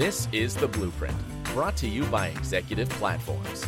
This is The Blueprint, brought to you by Executive Platforms.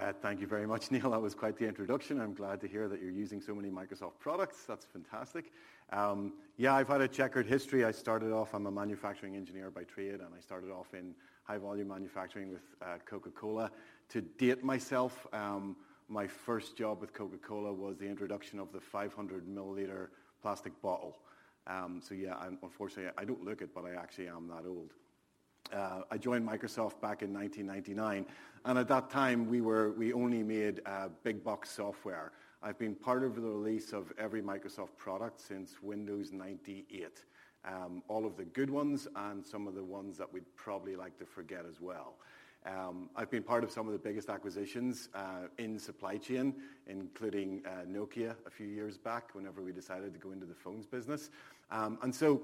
Uh, thank you very much, Neil. That was quite the introduction. I'm glad to hear that you're using so many Microsoft products. That's fantastic. Um, yeah, I've had a checkered history. I started off, I'm a manufacturing engineer by trade, and I started off in high-volume manufacturing with uh, Coca-Cola. To date myself, um, my first job with Coca-Cola was the introduction of the 500-milliliter plastic bottle. Um, so yeah, unfortunately, I don't look it, but I actually am that old. Uh, I joined Microsoft back in 1999, and at that time, we were we only made uh, big box software. I've been part of the release of every Microsoft product since Windows 98. Um, all of the good ones and some of the ones that we'd probably like to forget as well. Um, I've been part of some of the biggest acquisitions uh, in supply chain, including uh, Nokia a few years back, whenever we decided to go into the phones business. Um, and so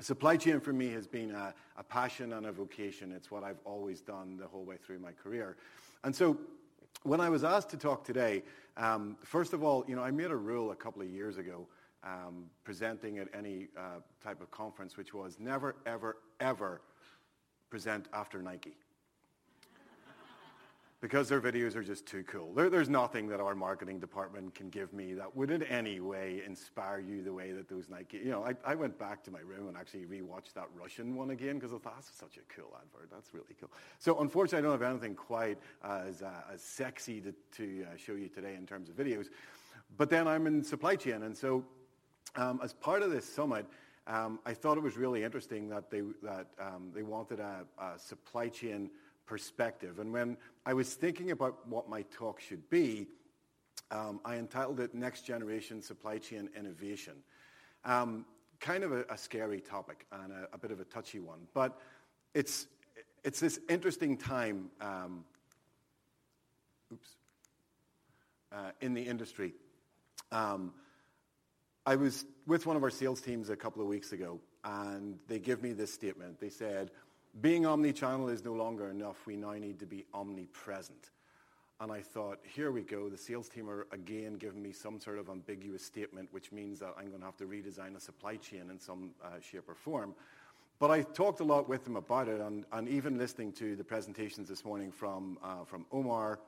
supply chain for me has been a passion and a vocation. It's what I've always done the whole way through my career. And so when I was asked to talk today, um, first of all, you know, I made a rule a couple of years ago, presenting at any uh, type of conference, which was never, ever, ever present after Nike. Because their videos are just too cool. There's nothing that our marketing department can give me that would in any way inspire you the way that those Nike... You know, I went back to my room and actually rewatched that Russian one again because I thought, "That's such a cool advert. That's really cool." So unfortunately, I don't have anything quite as uh, as sexy to to uh, show you today in terms of videos. But then I'm in supply chain, and so, um, as part of this summit, um, I thought it was really interesting that they um, wanted a supply chain perspective. And when I was thinking about what my talk should be, um, I entitled it Next Generation Supply Chain Innovation. Um, kind of a scary topic and a bit of a touchy one, but it's it's this interesting time um, Oops. Uh, in the industry. I was with one of our sales teams a couple of weeks ago, and they give me this statement. They said, "Being omni-channel is no longer enough. We now need to be omnipresent." And I thought, here we go. The sales team are again giving me some sort of ambiguous statement, which means that I'm gonna have to redesign a supply chain in some uh, shape or form. But I talked a lot with them about it, and and even listening to the presentations this morning from uh, from Omar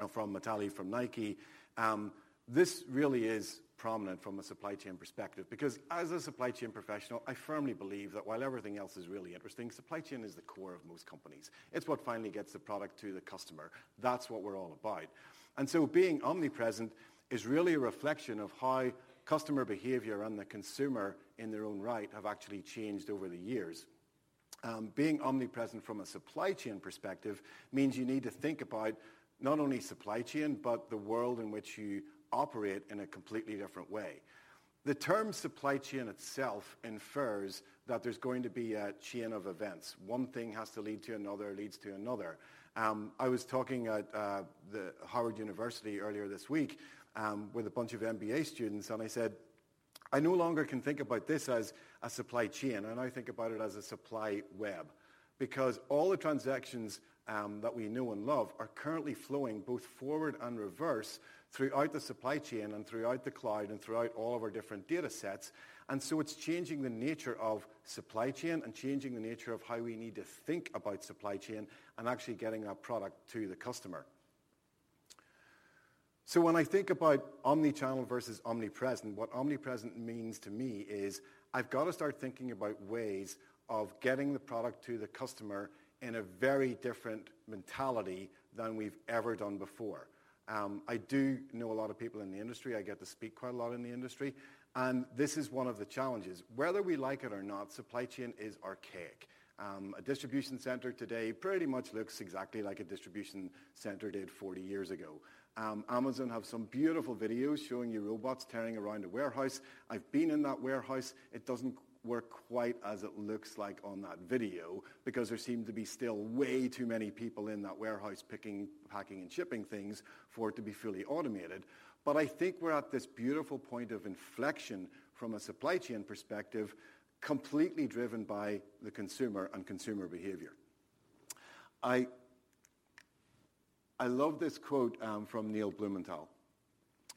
and from Mitali, from Nike, um, this really is prominent from a supply chain perspective. Because as a supply chain professional, I firmly believe that while everything else is really interesting, supply chain is the core of most companies. It's what finally gets the product to the customer. That's what we're all about. And so being omnipresent is really a reflection of how customer behavior and the consumer, in their own right, have actually changed over the years. Um, being omnipresent from a supply chain perspective means you need to think about not only supply chain, but the world in which you operate in a completely different way. The term supply chain itself infers that there's going to be a chain of events. One thing has to lead to another, leads to another. Um, I was talking at uh, the Howard University earlier this week um, with a bunch of MBA students, and I said, "I no longer can think about this as a supply chain. And I now think about it as a supply web." Because all the transactions Um, that we know and love are currently flowing both forward and reverse throughout the supply chain and throughout the cloud and throughout all of our different data sets. And so it's changing the nature of supply chain and changing the nature of how we need to think about supply chain and actually getting our product to the customer. So when I think about omni-channel versus omnipresent, what omnipresent means to me is I've got to start thinking about ways of getting the product to the customer in a very different mentality than we've ever done before. Um, I do know a lot of people in the industry. I get to speak quite a lot in the industry, and this is one of the challenges. Whether we like it or not, supply chain is archaic. Um, a distribution center today pretty much looks exactly like a distribution center did 40 years ago. Um, Amazon have some beautiful videos showing you robots tearing around a warehouse. I've been in that warehouse. It doesn't work quite as it looks like on that video because there seem to be still way too many people in that warehouse picking, packing, and shipping things for it to be fully automated. But I think we're at this beautiful point of inflection from a supply chain perspective, completely driven by the consumer and consumer behavior. I love this quote um, from Neil Blumenthal.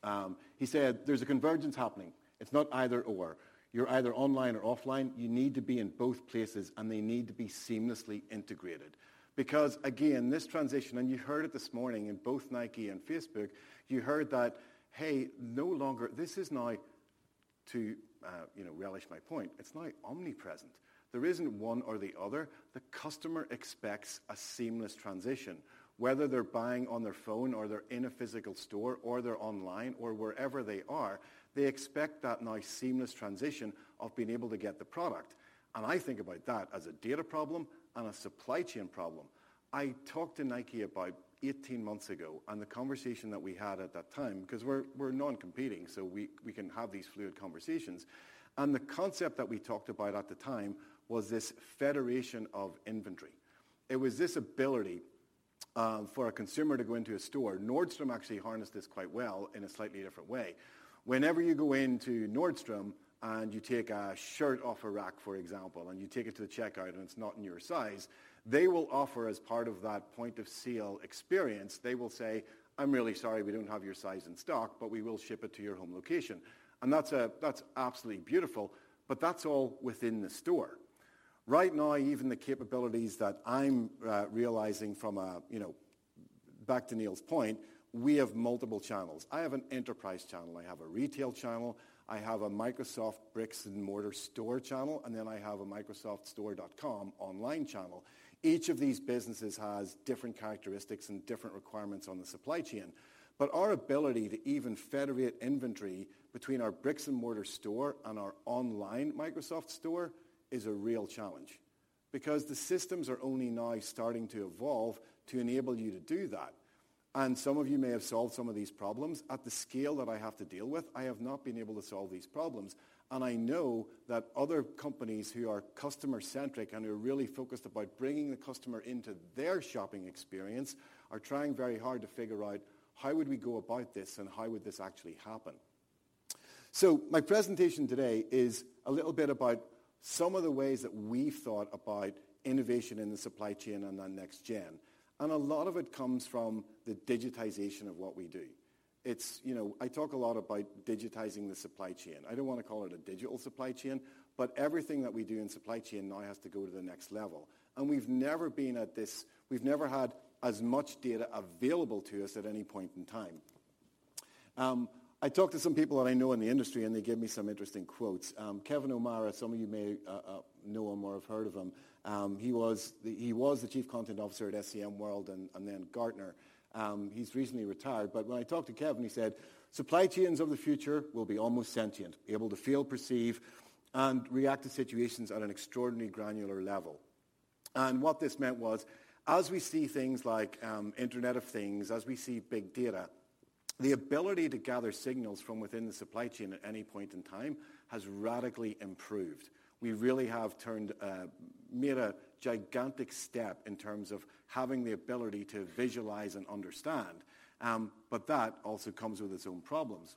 Um, he said, there's a convergence happening. It's not either or. You're either online or offline. You need to be in both places, and they need to be seamlessly integrated. Because, again, this transition, and you heard it this morning in both Nike and Facebook, you heard that, hey, no longer, this is now, to uh, you know, relish my point, it's now omnipresent. There isn't one or the other. The customer expects a seamless transition whether they're buying on their phone or they're in a physical store or they're online or wherever they are, they expect that now seamless transition of being able to get the product. And I think about that as a data problem and a supply chain problem. I talked to Nike about 18 months ago and the conversation that we had at that time, because we're, we're non-competing, so we, we can have these fluid conversations. And the concept that we talked about at the time was this federation of inventory. It was this ability um, for a consumer to go into a store. Nordstrom actually harnessed this quite well in a slightly different way. Whenever you go into Nordstrom and you take a shirt off a rack, for example, and you take it to the checkout and it's not in your size, they will offer as part of that point of sale experience, they will say, I'm really sorry we don't have your size in stock, but we will ship it to your home location. And that's, a, that's absolutely beautiful, but that's all within the store. Right now, even the capabilities that I'm uh, realizing from a, you know, back to Neil's point, we have multiple channels. I have an enterprise channel. I have a retail channel. I have a Microsoft bricks and mortar store channel, and then I have a MicrosoftStore.com online channel. Each of these businesses has different characteristics and different requirements on the supply chain. But our ability to even federate inventory between our bricks and mortar store and our online Microsoft store is a real challenge because the systems are only now starting to evolve to enable you to do that. And some of you may have solved some of these problems. At the scale that I have to deal with, I have not been able to solve these problems. And I know that other companies who are customer-centric and who are really focused about bringing the customer into their shopping experience are trying very hard to figure out how would we go about this and how would this actually happen. So my presentation today is a little bit about some of the ways that we've thought about innovation in the supply chain and on next gen. And a lot of it comes from the digitization of what we do. It's, you know, I talk a lot about digitizing the supply chain. I don't want to call it a digital supply chain, but everything that we do in supply chain now has to go to the next level. And we've never been at this, we've never had as much data available to us at any point in time. Um, I talked to some people that I know in the industry, and they gave me some interesting quotes. Um, Kevin O'Marah, some of you may uh, uh, know him or have heard of him. Um, he, was the, he was the chief content officer at SCM World and, and then Gartner. Um, he's recently retired, but when I talked to Kevin, he said, supply chains of the future will be almost sentient, able to feel, perceive, and react to situations at an extraordinarily granular level. And what this meant was, as we see things like um, Internet of Things, as we see big data, the ability to gather signals from within the supply chain at any point in time has radically improved. We really have turned, uh, made a gigantic step in terms of having the ability to visualize and understand. Um, but that also comes with its own problems.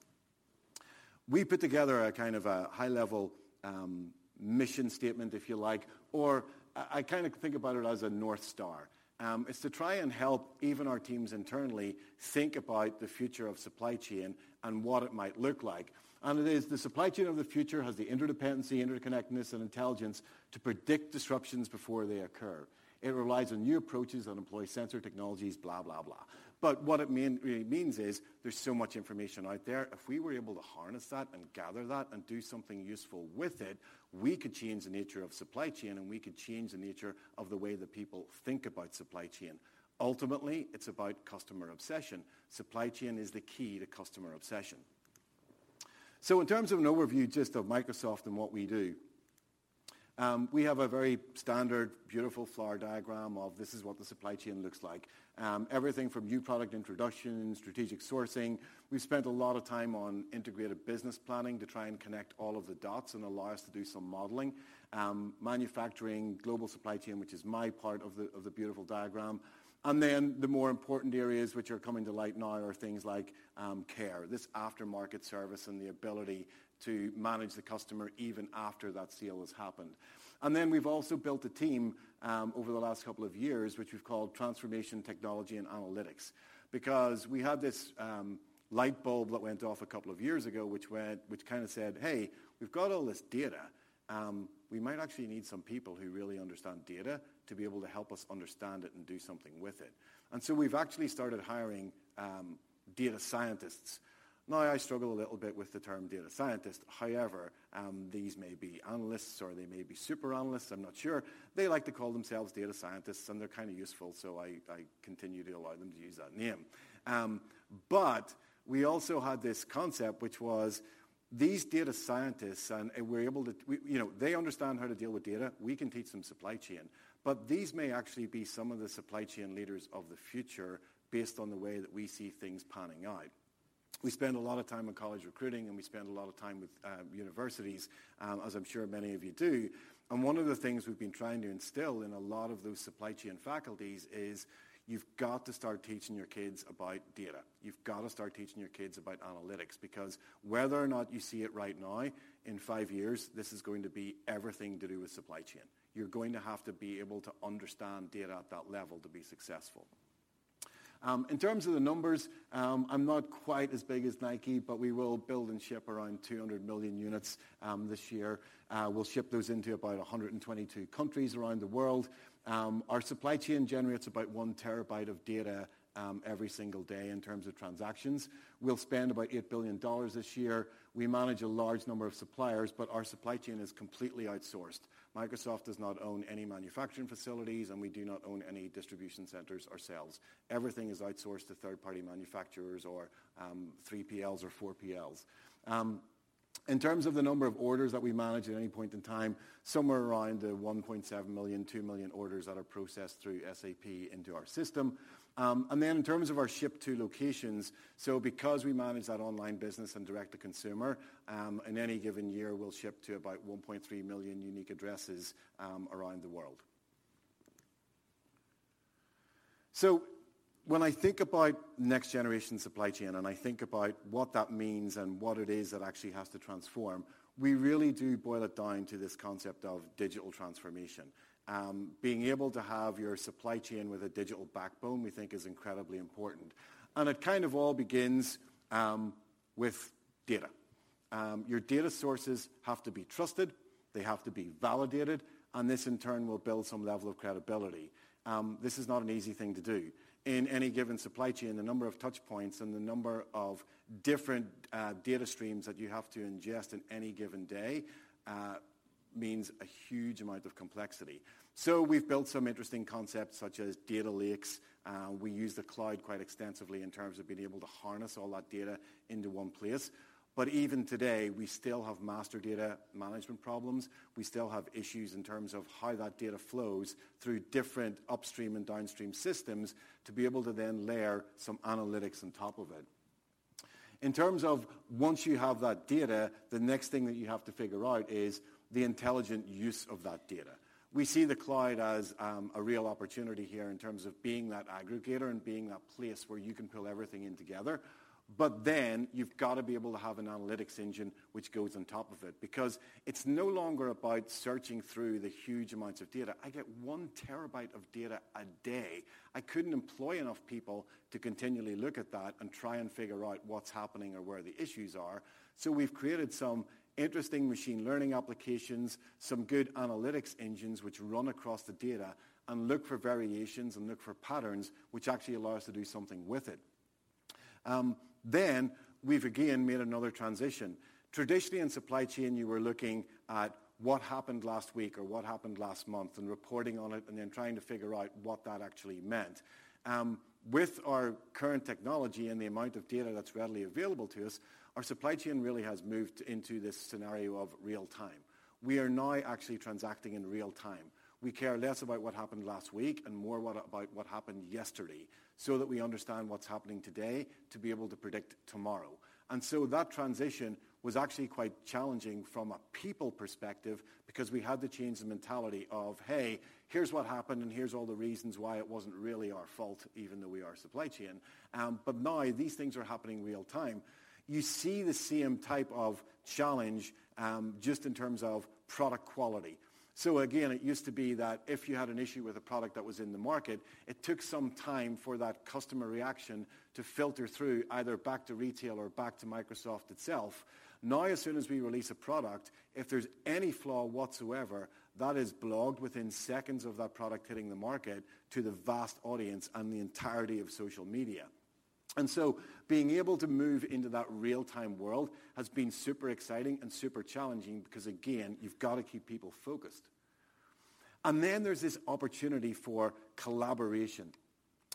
We put together a kind of a high-level um, mission statement, if you like, or I, kind of think about it as a North Star. Um, is to try and help even our teams internally think about the future of supply chain and what it might look like. And it is the supply chain of the future has the interdependency, interconnectedness, and intelligence to predict disruptions before they occur. It relies on new approaches that employ sensor technologies, blah, blah, blah. But what it mean, really means is there's so much information out there. If we were able to harness that and gather that and do something useful with it, we could change the nature of supply chain and we could change the nature of the way that people think about supply chain. Ultimately, it's about customer obsession. Supply chain is the key to customer obsession. So in terms of an overview just of Microsoft and what we do, um, we have a very standard, beautiful flower diagram of this is what the supply chain looks like. Um, everything from new product introduction, strategic sourcing. We've spent a lot of time on integrated business planning to try and connect all of the dots and allow us to do some modeling. Um, manufacturing, global supply chain, which is my part of the, of the beautiful diagram. And then the more important areas which are coming to light now are things like um, care, this aftermarket service and the ability to manage the customer even after that sale has happened. And then we've also built a team um, over the last couple of years which we've called Transformation Technology and Analytics. because we had this um, light bulb that went off a couple of years ago, which went, which kind of said, "Hey, we've got all this data. We might actually need some people who really understand data to be able to help us understand it and do something with it." And so we've actually started hiring um, data scientists now, I struggle a little bit with the term data scientist. However, um, these may be analysts or they may be super analysts. I'm not sure. They like to call themselves data scientists, and they're kind of useful, so I, I, continue to allow them to use that name. Um, but we also had this concept, which was these data scientists, and we're able to, we, you know, they understand how to deal with data. We can teach them supply chain. But these may actually be some of the supply chain leaders of the future based on the way that we see things panning out we spend a lot of time in college recruiting and we spend a lot of time with um, universities, um, as I'm sure many of you do. And one of the things we've been trying to instill in a lot of those supply chain faculties is you've got to start teaching your kids about data. You've got to start teaching your kids about analytics because whether or not you see it right now, in five years, this is going to be everything to do with supply chain. You're going to have to be able to understand data at that level to be successful. Um, in terms of the numbers, um, I'm not quite as big as Nike, but we will build and ship around 200 million units um, this year. Uh, we'll ship those into about 122 countries around the world. Um, our supply chain generates about one terabyte of data um, every single day in terms of transactions. We'll spend about $8 billion this year. We manage a large number of suppliers, but our supply chain is completely outsourced. Microsoft does not own any manufacturing facilities, and we do not own any distribution centers ourselves. Everything is outsourced to third-party manufacturers or um, 3PLs or 4PLs. Um, in terms of the number of orders that we manage at any point in time, somewhere around the 1.7 million, 2 million orders that are processed through SAP into our system. Um, and then in terms of our ship to locations, so because we manage that online business and direct to consumer, um, in any given year we'll ship to about 1.3 million unique addresses um, around the world. So when I think about next generation supply chain and I think about what that means and what it is that actually has to transform, we really do boil it down to this concept of digital transformation. Um, being able to have your supply chain with a digital backbone, we think is incredibly important. And it kind of all begins um, with data. Um, your data sources have to be trusted, they have to be validated, and this in turn will build some level of credibility. Um, this is not an easy thing to do. In any given supply chain, the number of touch points and the number of different uh, data streams that you have to ingest in any given day uh, means a huge amount of complexity. So we've built some interesting concepts such as data lakes. Uh, we use the cloud quite extensively in terms of being able to harness all that data into one place. But even today, we still have master data management problems. We still have issues in terms of how that data flows through different upstream and downstream systems to be able to then layer some analytics on top of it. In terms of once you have that data, the next thing that you have to figure out is the intelligent use of that data we see the cloud as um, a real opportunity here in terms of being that aggregator and being that place where you can pull everything in together. But then you've got to be able to have an analytics engine which goes on top of it because it's no longer about searching through the huge amounts of data. I get one terabyte of data a day. I couldn't employ enough people to continually look at that and try and figure out what's happening or where the issues are. So we've created some interesting machine learning applications, some good analytics engines which run across the data and look for variations and look for patterns which actually allow us to do something with it. Um, then we've again made another transition. Traditionally in supply chain, you were looking at what happened last week or what happened last month and reporting on it and then trying to figure out what that actually meant. Um, with our current technology and the amount of data that's readily available to us, our supply chain really has moved into this scenario of real time. We are now actually transacting in real time. We care less about what happened last week and more what, about what happened yesterday so that we understand what's happening today to be able to predict tomorrow. And so that transition was actually quite challenging from a people perspective because we had to change the mentality of, hey, here's what happened and here's all the reasons why it wasn't really our fault, even though we are supply chain. Um, but now these things are happening real time you see the same type of challenge um, just in terms of product quality. So again, it used to be that if you had an issue with a product that was in the market, it took some time for that customer reaction to filter through either back to retail or back to Microsoft itself. Now, as soon as we release a product, if there's any flaw whatsoever, that is blogged within seconds of that product hitting the market to the vast audience and the entirety of social media. And so being able to move into that real-time world has been super exciting and super challenging because, again, you've got to keep people focused. And then there's this opportunity for collaboration.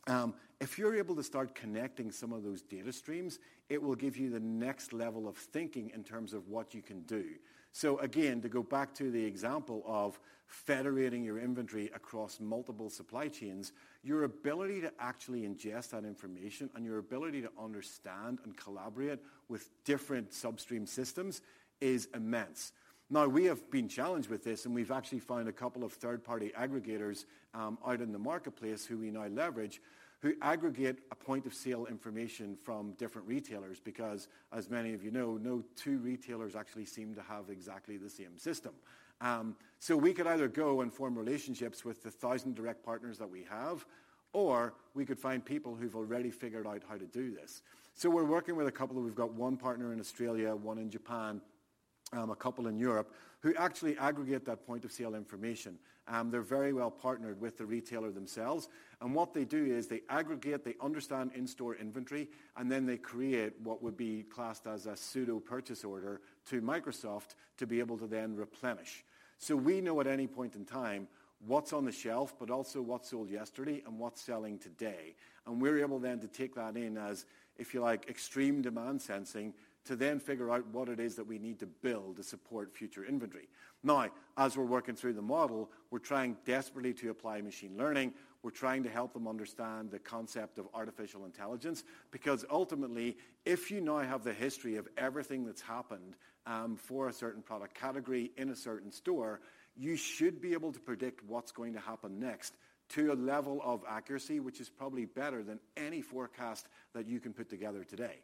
Um, if you're able to start connecting some of those data streams, it will give you the next level of thinking in terms of what you can do. So again, to go back to the example of federating your inventory across multiple supply chains, your ability to actually ingest that information and your ability to understand and collaborate with different substream systems is immense. Now, we have been challenged with this, and we've actually found a couple of third-party aggregators um, out in the marketplace who we now leverage who aggregate a point of sale information from different retailers because, as many of you know, no two retailers actually seem to have exactly the same system. Um, so we could either go and form relationships with the thousand direct partners that we have, or we could find people who've already figured out how to do this. So we're working with a couple. We've got one partner in Australia, one in Japan, um, a couple in Europe, who actually aggregate that point of sale information. Um, they're very well partnered with the retailer themselves. And what they do is they aggregate, they understand in-store inventory, and then they create what would be classed as a pseudo purchase order to Microsoft to be able to then replenish. So we know at any point in time what's on the shelf, but also what's sold yesterday and what's selling today. And we're able then to take that in as, if you like, extreme demand sensing to then figure out what it is that we need to build to support future inventory. Now, as we're working through the model, we're trying desperately to apply machine learning. We're trying to help them understand the concept of artificial intelligence because ultimately, if you now have the history of everything that's happened um, for a certain product category in a certain store, you should be able to predict what's going to happen next to a level of accuracy which is probably better than any forecast that you can put together today.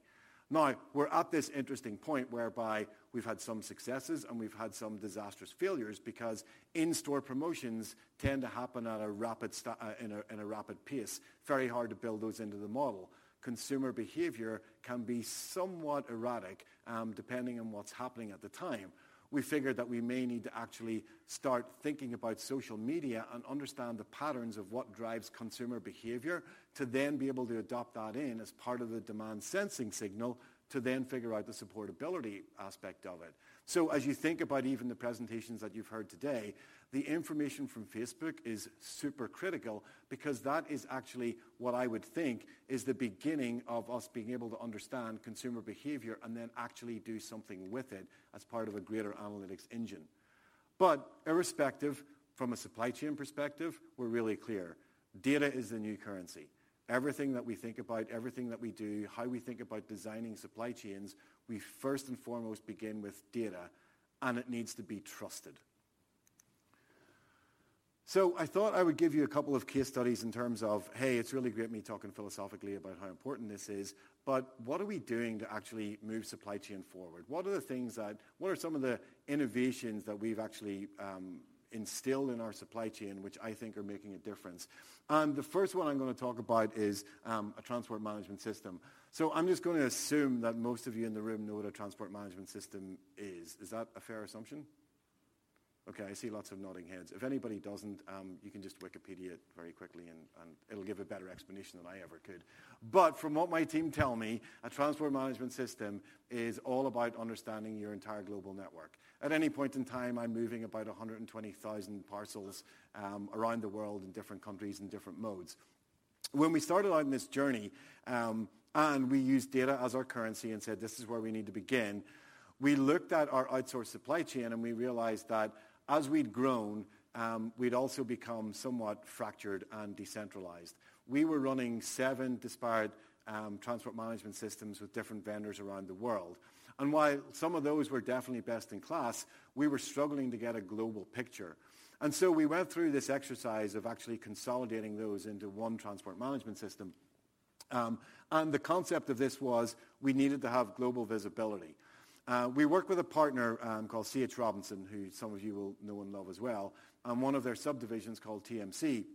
Now, we're at this interesting point whereby we've had some successes and we've had some disastrous failures because in-store promotions tend to happen at a rapid st- uh, in, a, in a rapid pace. Very hard to build those into the model. Consumer behavior can be somewhat erratic um, depending on what's happening at the time we figured that we may need to actually start thinking about social media and understand the patterns of what drives consumer behavior to then be able to adopt that in as part of the demand sensing signal to then figure out the supportability aspect of it. So as you think about even the presentations that you've heard today, the information from Facebook is super critical because that is actually what I would think is the beginning of us being able to understand consumer behavior and then actually do something with it as part of a greater analytics engine. But irrespective, from a supply chain perspective, we're really clear. Data is the new currency. Everything that we think about, everything that we do, how we think about designing supply chains, we first and foremost begin with data, and it needs to be trusted. So I thought I would give you a couple of case studies in terms of, hey, it's really great me talking philosophically about how important this is, but what are we doing to actually move supply chain forward? What are the things that, what are some of the innovations that we've actually um, instilled in our supply chain, which I think are making a difference? And the first one I'm going to talk about is um, a transport management system. So I'm just going to assume that most of you in the room know what a transport management system is. Is that a fair assumption? Okay, I see lots of nodding heads. If anybody doesn't, um, you can just Wikipedia it very quickly and, and, it'll give a better explanation than I ever could. But from what my team tell me, a transport management system is all about understanding your entire global network. At any point in time, I'm moving about 120,000 parcels um, around the world in different countries and different modes. When we started out in this journey, um, and we used data as our currency and said this is where we need to begin, we looked at our outsourced supply chain and we realized that as we'd grown, um, we'd also become somewhat fractured and decentralized. We were running seven disparate um, transport management systems with different vendors around the world. And while some of those were definitely best in class, we were struggling to get a global picture. And so we went through this exercise of actually consolidating those into one transport management system. Um, and the concept of this was we needed to have global visibility. Uh, we work with a partner um, called C.H. Robinson, who some of you will know and love as well, and one of their subdivisions called TMC.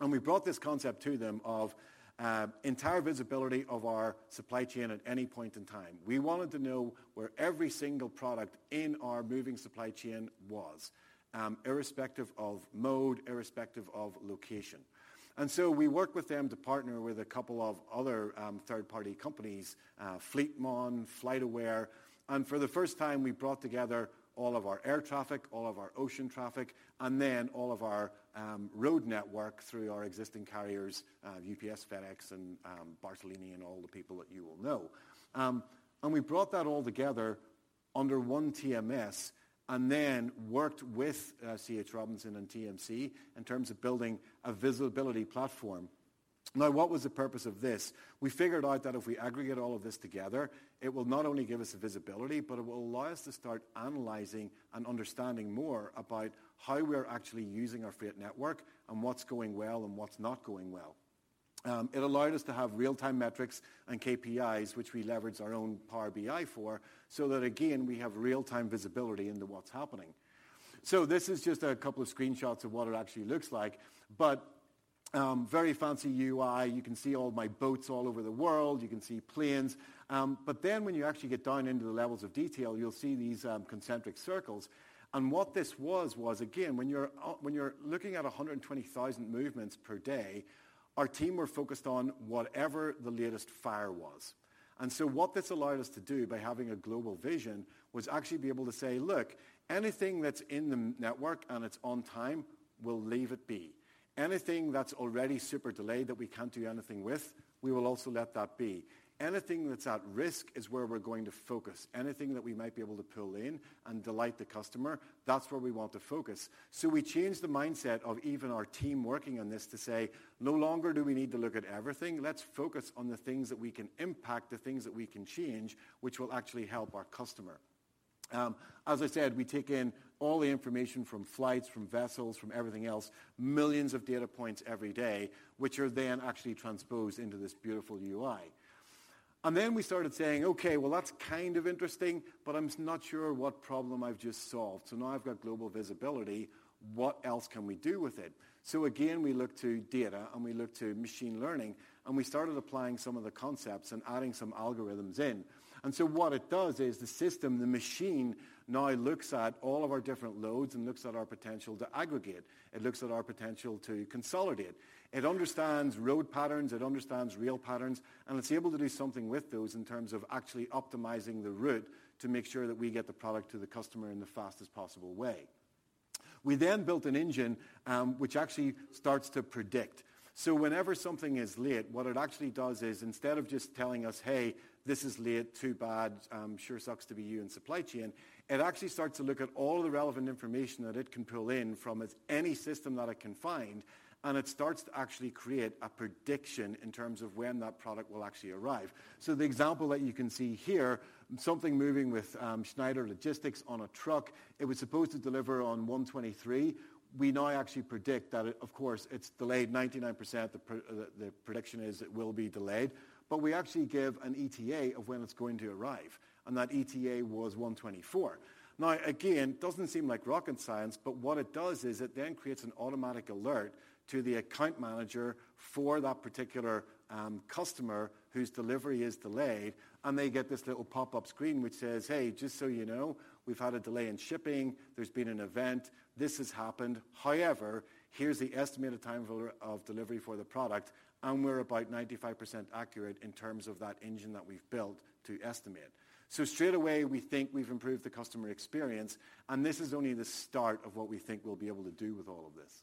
And we brought this concept to them of uh, entire visibility of our supply chain at any point in time. We wanted to know where every single product in our moving supply chain was, um, irrespective of mode, irrespective of location. And so we work with them to partner with a couple of other um, third-party companies, uh, Fleetmon, FlightAware, and for the first time we brought together all of our air traffic, all of our ocean traffic, and then all of our um, road network through our existing carriers, uh, UPS, FedEx, and um, Bartolini, and all the people that you will know. Um, and we brought that all together under one TMS and then worked with uh, C.H. Robinson and TMC in terms of building a visibility platform now, what was the purpose of this? We figured out that if we aggregate all of this together, it will not only give us a visibility, but it will allow us to start analyzing and understanding more about how we're actually using our freight network and what's going well and what's not going well. Um, it allowed us to have real-time metrics and KPIs, which we leverage our own Power BI for, so that again, we have real-time visibility into what's happening. So this is just a couple of screenshots of what it actually looks like. But um, very fancy UI. You can see all my boats all over the world. You can see planes. Um, but then when you actually get down into the levels of detail, you'll see these um, concentric circles. And what this was, was again, when you're, uh, when you're looking at 120,000 movements per day, our team were focused on whatever the latest fire was. And so what this allowed us to do by having a global vision was actually be able to say, look, anything that's in the network and it's on time, we'll leave it be. Anything that's already super delayed that we can't do anything with, we will also let that be. Anything that's at risk is where we're going to focus. Anything that we might be able to pull in and delight the customer, that's where we want to focus. So we changed the mindset of even our team working on this to say, no longer do we need to look at everything. Let's focus on the things that we can impact, the things that we can change, which will actually help our customer. Um, as I said, we take in all the information from flights, from vessels, from everything else, millions of data points every day, which are then actually transposed into this beautiful UI. And then we started saying, okay, well, that's kind of interesting, but I'm not sure what problem I've just solved. So now I've got global visibility. What else can we do with it? So again, we look to data and we look to machine learning, and we started applying some of the concepts and adding some algorithms in. And so what it does is the system, the machine, now looks at all of our different loads and looks at our potential to aggregate. It looks at our potential to consolidate. It understands road patterns, it understands rail patterns, and it's able to do something with those in terms of actually optimizing the route to make sure that we get the product to the customer in the fastest possible way. We then built an engine um, which actually starts to predict. So whenever something is late, what it actually does is instead of just telling us, hey, this is late, too bad, um, sure sucks to be you in supply chain, it actually starts to look at all the relevant information that it can pull in from any system that it can find, and it starts to actually create a prediction in terms of when that product will actually arrive. So the example that you can see here, something moving with um, Schneider Logistics on a truck, it was supposed to deliver on 123 we now actually predict that, it, of course, it's delayed 99%. The, pr- the, the, prediction is it will be delayed. But we actually give an ETA of when it's going to arrive. And that ETA was 124. Now, again, doesn't seem like rocket science, but what it does is it then creates an automatic alert to the account manager for that particular um, customer whose delivery is delayed, and they get this little pop-up screen which says, hey, just so you know, we've had a delay in shipping, there's been an event, this has happened. However, here's the estimated time of delivery for the product, and we're about 95% accurate in terms of that engine that we've built to estimate. So straight away, we think we've improved the customer experience, and this is only the start of what we think we'll be able to do with all of this.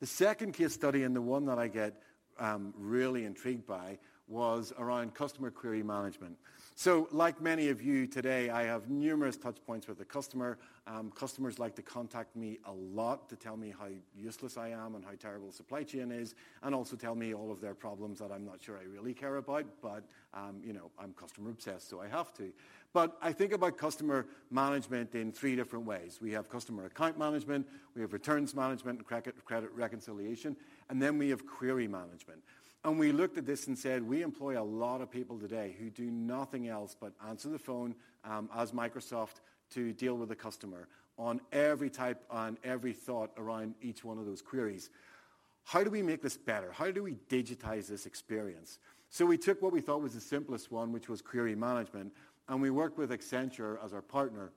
The second case study, and the one that I get um, really intrigued by, was around customer query management. So like many of you today, I have numerous touch points with the customer. Um, customers like to contact me a lot to tell me how useless I am and how terrible supply chain is, and also tell me all of their problems that I'm not sure I really care about, but um, you know, I'm customer obsessed, so I have to. But I think about customer management in three different ways. We have customer account management, we have returns management and credit, credit reconciliation, and then we have query management. And we looked at this and said, we employ a lot of people today who do nothing else but answer the phone um, as Microsoft to deal with the customer on every type, on every thought around each one of those queries. How do we make this better? How do we digitize this experience? So we took what we thought was the simplest one, which was query management, and we worked with Accenture as our partner.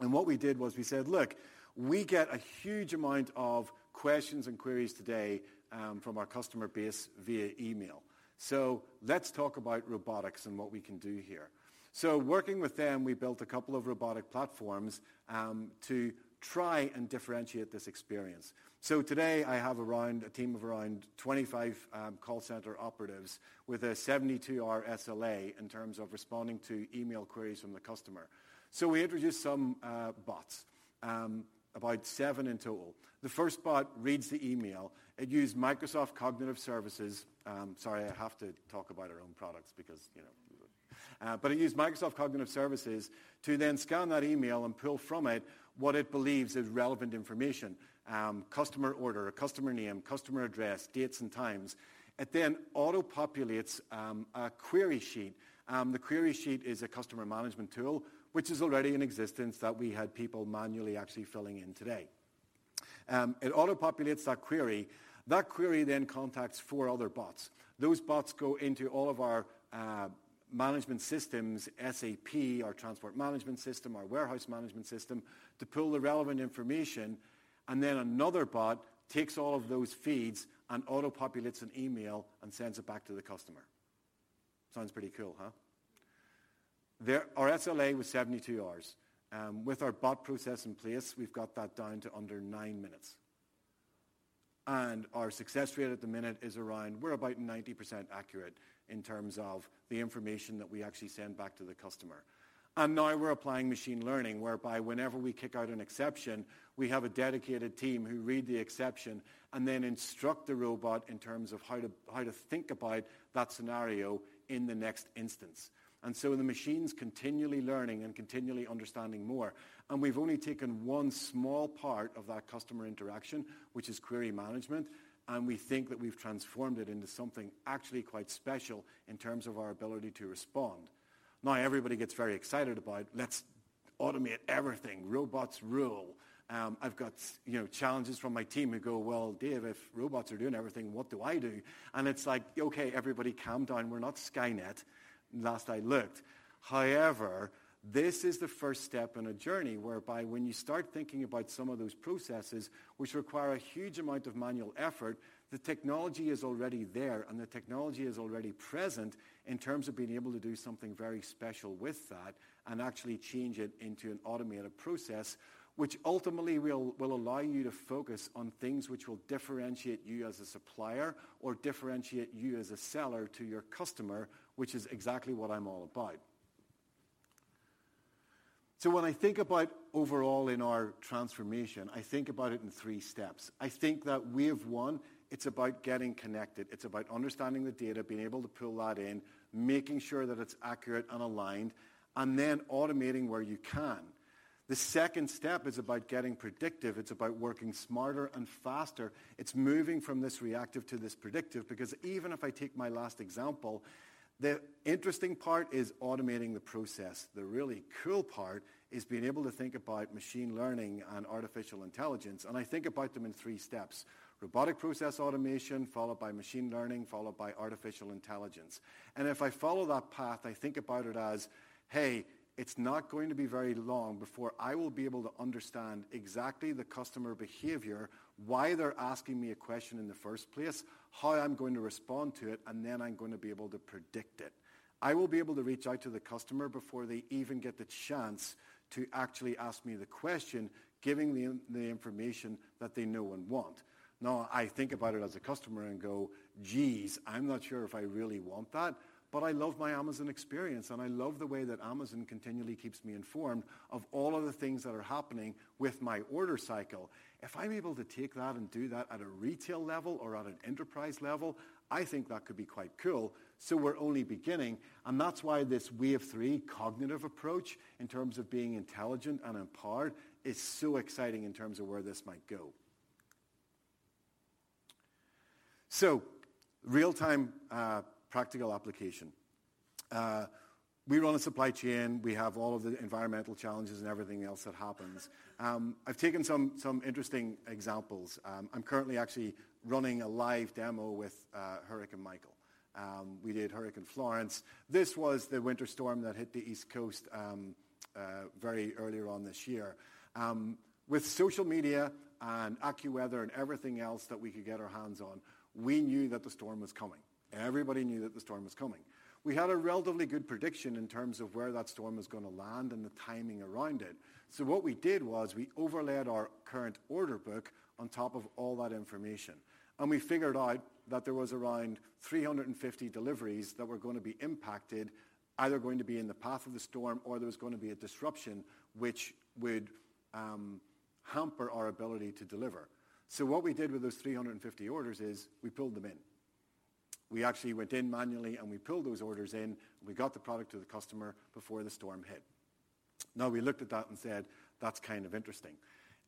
And what we did was we said, look, we get a huge amount of questions and queries today from our customer base via email. So let's talk about robotics and what we can do here. So working with them, we built a couple of robotic platforms um, to try and differentiate this experience. So today I have around a team of around 25 um, call center operatives with a 72-hour SLA in terms of responding to email queries from the customer. So we introduced some uh, bots, um, about seven in total. The first bot reads the email. It used Microsoft Cognitive Services. Um, sorry, I have to talk about our own products because, you know, uh, but it used Microsoft Cognitive Services to then scan that email and pull from it what it believes is relevant information. Um, customer order, customer name, customer address, dates and times. It then auto-populates um, a query sheet. Um, the query sheet is a customer management tool which is already in existence that we had people manually actually filling in today. Um, it auto-populates that query. That query then contacts four other bots. Those bots go into all of our uh, management systems, SAP, our transport management system, our warehouse management system, to pull the relevant information. And then another bot takes all of those feeds and auto-populates an email and sends it back to the customer. Sounds pretty cool, huh? There, our SLA was 72 hours. Um, with our bot process in place, we've got that down to under nine minutes. And our success rate at the minute is around, we're about 90% accurate in terms of the information that we actually send back to the customer. And now we're applying machine learning, whereby whenever we kick out an exception, we have a dedicated team who read the exception and then instruct the robot in terms of how to, how to think about that scenario in the next instance. And so the machine's continually learning and continually understanding more. And we've only taken one small part of that customer interaction, which is query management, and we think that we've transformed it into something actually quite special in terms of our ability to respond. Now everybody gets very excited about, let's automate everything, robots rule. Um, I've got you know challenges from my team who go, well, Dave, if robots are doing everything, what do I do? And it's like, okay, everybody calm down. We're not Skynet last I looked. However, this is the first step in a journey whereby when you start thinking about some of those processes which require a huge amount of manual effort, the technology is already there and the technology is already present in terms of being able to do something very special with that and actually change it into an automated process which ultimately will, allow you to focus on things which will differentiate you as a supplier or differentiate you as a seller to your customer which is exactly what I'm all about. So when I think about overall in our transformation, I think about it in three steps. I think that wave one, it's about getting connected. It's about understanding the data, being able to pull that in, making sure that it's accurate and aligned, and then automating where you can. The second step is about getting predictive. It's about working smarter and faster. It's moving from this reactive to this predictive because even if I take my last example, the interesting part is automating the process. The really cool part is being able to think about machine learning and artificial intelligence. And I think about them in three steps. Robotic process automation, followed by machine learning, followed by artificial intelligence. And if I follow that path, I think about it as, hey, it's not going to be very long before I will be able to understand exactly the customer behavior, why they're asking me a question in the first place, how I'm going to respond to it, and then I'm going to be able to predict it. I will be able to reach out to the customer before they even get the chance to actually ask me the question, giving them the information that they know and want. Now, I think about it as a customer and go, geez, I'm not sure if I really want that. But I love my Amazon experience, and I love the way that Amazon continually keeps me informed of all of the things that are happening with my order cycle. If I'm able to take that and do that at a retail level or at an enterprise level, I think that could be quite cool. So we're only beginning, and that's why this wave three cognitive approach in terms of being intelligent and empowered is so exciting in terms of where this might go. So Real-time uh, practical application. Uh, we run a supply chain. We have all of the environmental challenges and everything else that happens. Um, I've taken some interesting examples. Um, I'm currently actually running a live demo with uh, Hurricane Michael. Um, we did Hurricane Florence. This was the winter storm that hit the East Coast uh, very earlier on this year. With social media and AccuWeather and everything else that we could get our hands on, we knew that the storm was coming. Everybody knew that the storm was coming. We had a relatively good prediction in terms of where that storm was going to land and the timing around it. So what we did was we overlaid our current order book on top of all that information, and we figured out that there was around 350 deliveries that were going to be impacted, either going to be in the path of the storm or there was going to be a disruption which would um, hamper our ability to deliver. So what we did with those 350 orders is we pulled them in. We actually went in manually, and we pulled those orders in, we got the product to the customer before the storm hit. Now, we looked at that and said, "That's kind of interesting."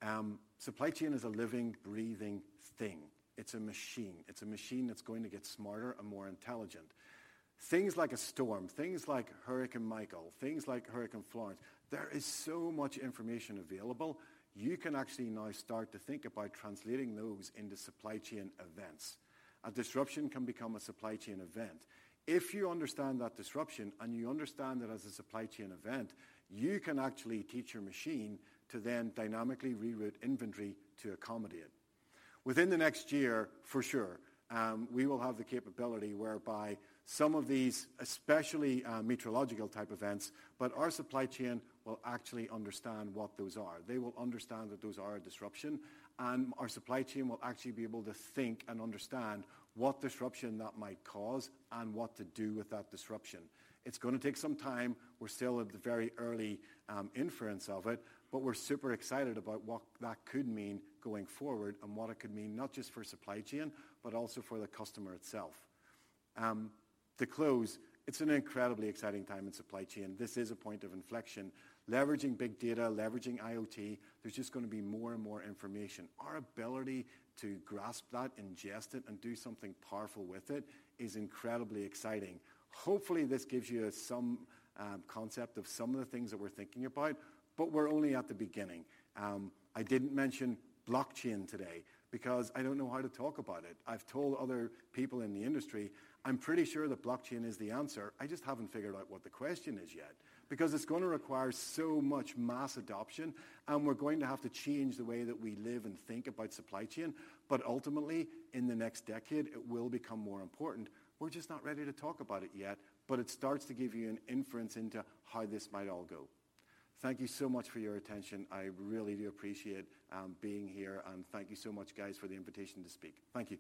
Um, supply chain is a living, breathing thing. It's a machine. It's a machine that's going to get smarter and more intelligent. Things like a storm, things like Hurricane Michael, things like Hurricane Florence, there is so much information available. You can actually now start to think about translating those into supply chain events. A disruption can become a supply chain event. If you understand that disruption and you understand it as a supply chain event, you can actually teach your machine to then dynamically reroute inventory to accommodate it. Within the next year, for sure, um, we will have the capability whereby some of these, especially uh, meteorological type events, but our supply chain will actually understand what those are. They will understand that those are a disruption, and our supply chain will actually be able to think and understand what disruption that might cause and what to do with that disruption. It's going to take some time. We're still at the very early um, inference of it, but we're super excited about what that could mean going forward and what it could mean not just for supply chain, but also for the customer itself. Um, to close, it's an incredibly exciting time in supply chain. This is a point of inflection. Leveraging big data, leveraging IoT, there's just going to be more and more information. Our ability to grasp that, ingest it, and do something powerful with it is incredibly exciting. Hopefully, this gives you some um, concept of some of the things that we're thinking about, but we're only at the beginning. Um, I didn't mention blockchain today because I don't know how to talk about it. I've told other people in the industry, I'm pretty sure that blockchain is the answer. I just haven't figured out what the question is yet because it's going to require so much mass adoption, and we're going to have to change the way that we live and think about supply chain. But ultimately, in the next decade, it will become more important. We're just not ready to talk about it yet, but it starts to give you an inference into how this might all go. Thank you so much for your attention. I really do appreciate um, being here, and thank you so much, guys, for the invitation to speak. Thank you.